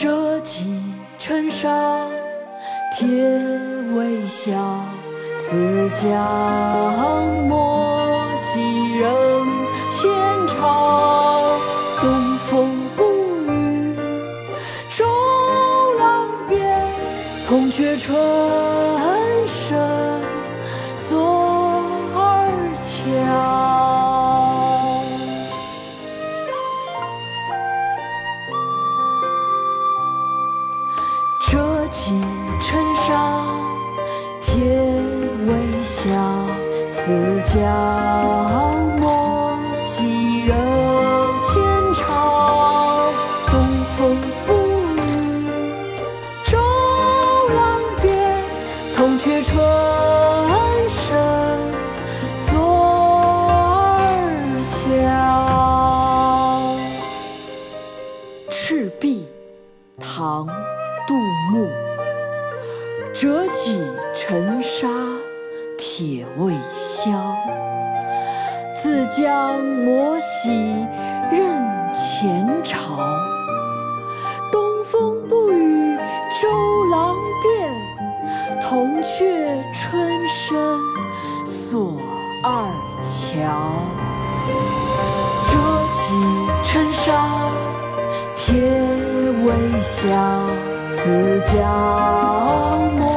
折戟沉沙，铁未销，自将磨洗认前朝。东风不与周郎便，铜雀春深折戟沉沙，铁未销，自将莫惜仍前朝。东风不与周郎便，铜雀春深锁二乔。赤壁，唐。杜牧，折戟沉沙，铁未销。自将磨洗认前朝。东风不与周郎便，铜雀春深锁二乔。折戟沉沙，铁未销。自骄傲。